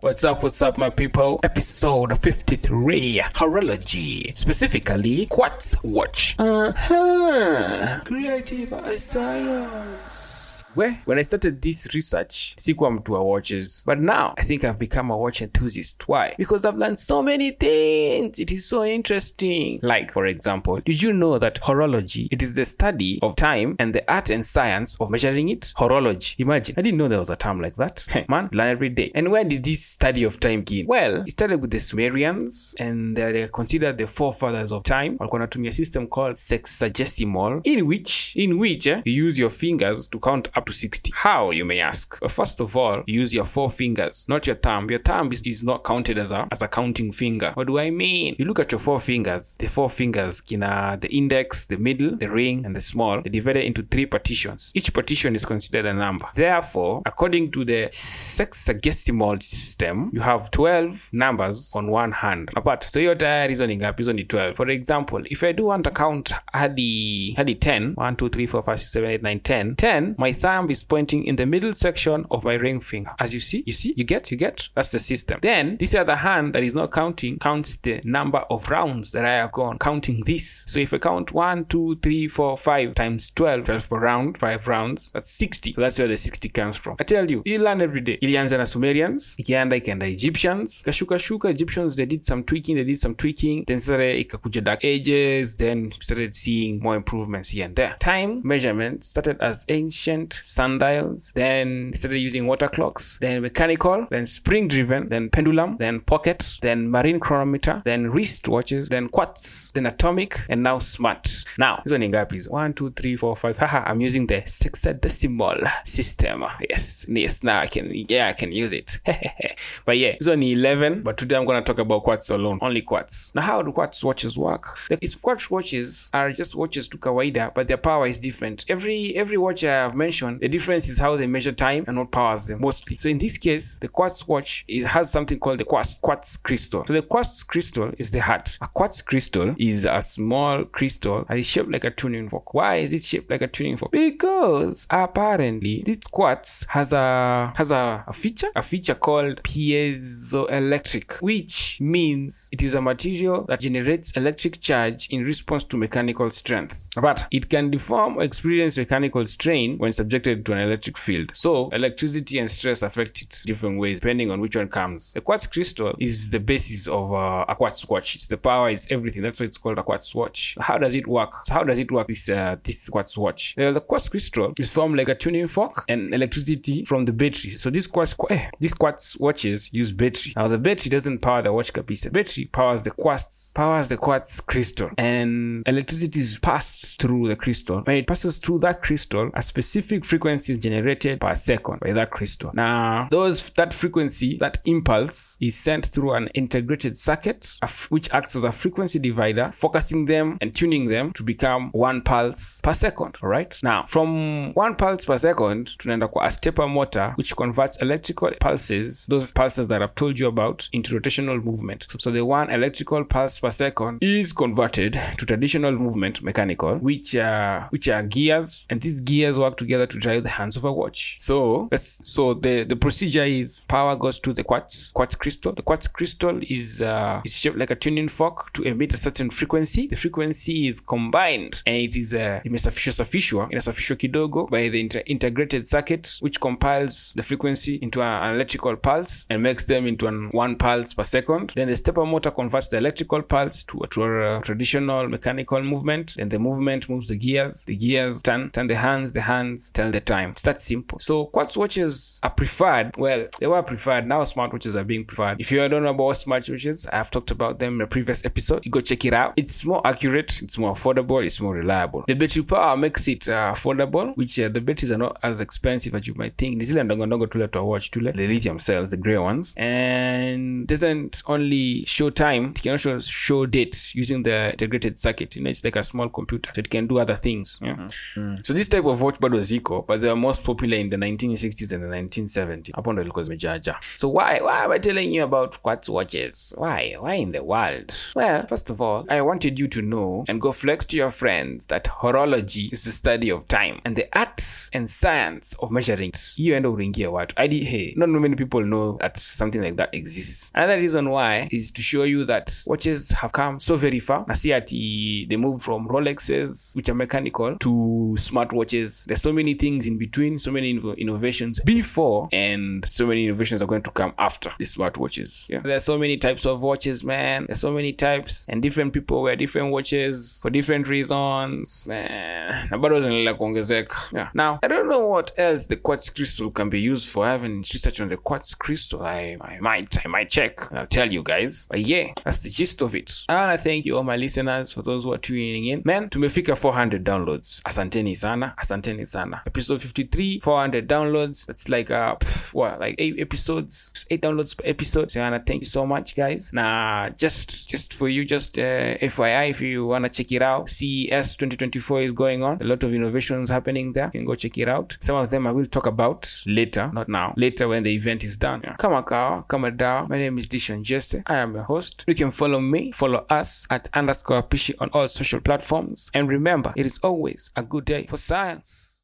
What's up, what's up, my people? Episode 53 Horology, specifically Quartz Watch. Uh huh. Creative science. Where when I started this research, sikuwa mtu wa watches, but now I think I've become a watch enthusiast. Why? Because I've learned so many things. It is so interesting. Like, for example, did you know that horology it is the study of time and the art and science of measuring it? Horology. Imagine, I didn't know there was a term like that. Man, learn every day. And where did this study of time begin? Well, it started with the Sumerians, and they're considered the forefathers of time. Walikuwa wanatumia system called sexagesimal, in which in which eh, you use your fingers to count up to 60. How, you may ask? Well, first of all, use your four fingers, not your thumb. Your thumb is, is not counted as a, as a counting finger. What do I mean? You look at your four fingers. The four fingers, kina, the index, the middle, the ring, and the small, they're divided into three partitions. Each partition is considered a number. Therefore, according to the sexagesimal system, you have 12 numbers on one hand. Apart. So your hizo ni ngapi? Hizo ni 12. For example, if I do want to count hadi, hadi 10, 1, 2, 3, 4, 5, 6, 7, 8, 9, 10, 10, my thumb is pointing in the middle section of my ring finger. As you see, you see, you get, you get? That's the system. Then, this other hand that is not counting counts the number of rounds that I have gone, counting this. So if I count 1, 2, 3, 4, 5 times 12, 12 per round, 5 rounds, that's 60. So that's where the 60 comes from. I tell you, you learn every day. Ilianza na Sumerians, ikienda ikaenda Egyptians, kashuka shuka Egyptians, they did some tweaking, they did some tweaking, then sasa ikakuja dark ages, then started seeing more improvements here and there. Time measurement started as ancient sundials, then started using water clocks, then mechanical, then spring driven, then pendulum, then pocket, then marine chronometer, then wrist watches, then quartz, then atomic, and now smart. Now, hizo ni ngapi hizo? 1, 2, 3, 4, 5. Haha, I'm using the sexadecimal system. Yes, yes, now I can, yeah, I can use it. but yeah, hizo ni 11, but today I'm going to talk about quartz alone, only quartz. Now, how do quartz watches work? The it's quartz watches are just watches to kawaida, but their power is different. Every every watch I have mentioned, the difference is how they measure time and what powers them mostly. So in this case, the quartz watch it has something called the quartz quartz crystal. So the quartz crystal is the heart. A quartz crystal is a small crystal that is shaped like a tuning fork. Why is it shaped like a tuning fork? Because apparently this quartz has a has a, a feature, a feature called piezoelectric, which means it is a material that generates electric charge in response to mechanical strength. But it can deform or experience mechanical strain when subjected to an electric field. So electricity and stress affect it different ways depending on which one comes. The quartz crystal is the basis of uh, a quartz watch. It's the power, it's everything. That's why it's called a quartz watch. How does it work? How does it work? This uh, this quartz watch. Uh, the quartz crystal is formed like a tuning fork and electricity from the battery. So this quartz eh, these quartz watches use battery. Now the battery doesn't power the watch kabisa. Battery powers the quartz powers the quartz crystal and electricity is passed through the crystal. When it passes through that crystal, a specific frequency is generated per second by that crystal. Now, those that frequency, that impulse, is sent through an integrated circuit, which acts as a frequency divider, focusing them and tuning them to become one pulse per second. All right. Now, from one pulse per second, tunaenda kwa a stepper motor, which converts electrical pulses, those pulses that I've told you about, into rotational movement. So the one electrical pulse per second is converted to traditional movement, mechanical, which uh, which are gears, and these gears work together to drive the hands of a watch. So so the the procedure is power goes to the quartz quartz crystal. The quartz crystal is uh, is shaped like a tuning fork to emit a certain frequency. The frequency is combined and it is uh, imesafishwa safishwa inasafishwa kidogo by the inter integrated circuit which compiles the frequency into a, an electrical pulse and makes them into an one pulse per second. Then the stepper motor converts the electrical pulse to, to a traditional mechanical movement. And the movement moves the gears. The gears turn turn the hands. The hands tell the time. It's that simple. So quartz watches are preferred. Well, they were preferred. Now smartwatches are being preferred. If you don't know about smartwatches, I've talked about them in a previous episode. You go check it out. It's more accurate. It's more affordable. It's more reliable. The battery power makes it uh, affordable, which uh, the batteries are not as expensive as you might think. Ni zile ndongo tule to watch tule, the lithium cells, the gray ones, and doesn't only show time. It can also show date using the integrated circuit. You know, it's like a small computer, so it can do other things. Yeah? So this type of watch bado ziko but they were most popular in the 1960s and the 1970s hapo ndo ilikuwa zimejaja. So why why am i telling you about quartz watches? Why why in the world? Well first of all i wanted you to know and go flex to your friends that horology is the study of time and the art and science of measuring. Hiyo enda uringie watu. Id hey not many people know that something like that exists. Another reason why is to show you that watches have come so very far. Na si ati they moved from rolexes which are mechanical to smartwatches. There's so many things in between so many inno- innovations before and so many innovations are going to come after the smartwatches. Yeah. There's so many types of watches man. There's so many types and different people wear different watches for different reasons man. Na bado yeah. now i don't know what else the quartz crystal can be used for. I haven't researched on the quartz crystal. I, I might i might check. I'll tell you guys. But yeah that's the gist of it. And i thank you all my listeners for those who are tuning in. Man tumefika 400 downloads. Asanteni sana asanteni sana episode 53 400 downloads. That's like uh pff, what like eight episodes eight downloads per episode. So Anna, thank you so much guys. Now just just for you just uh, fyi if you want to check it out ces 2024 is going on. A lot of innovations happening there. You can go check it out. Some of them i will talk about later not now. Later when the event is done. Yeah. kama kawa kama dawa my name is dishon jeste i am your host. You can follow me. Follow us at underscore pishi on all social platforms. And remember it is always a good day for science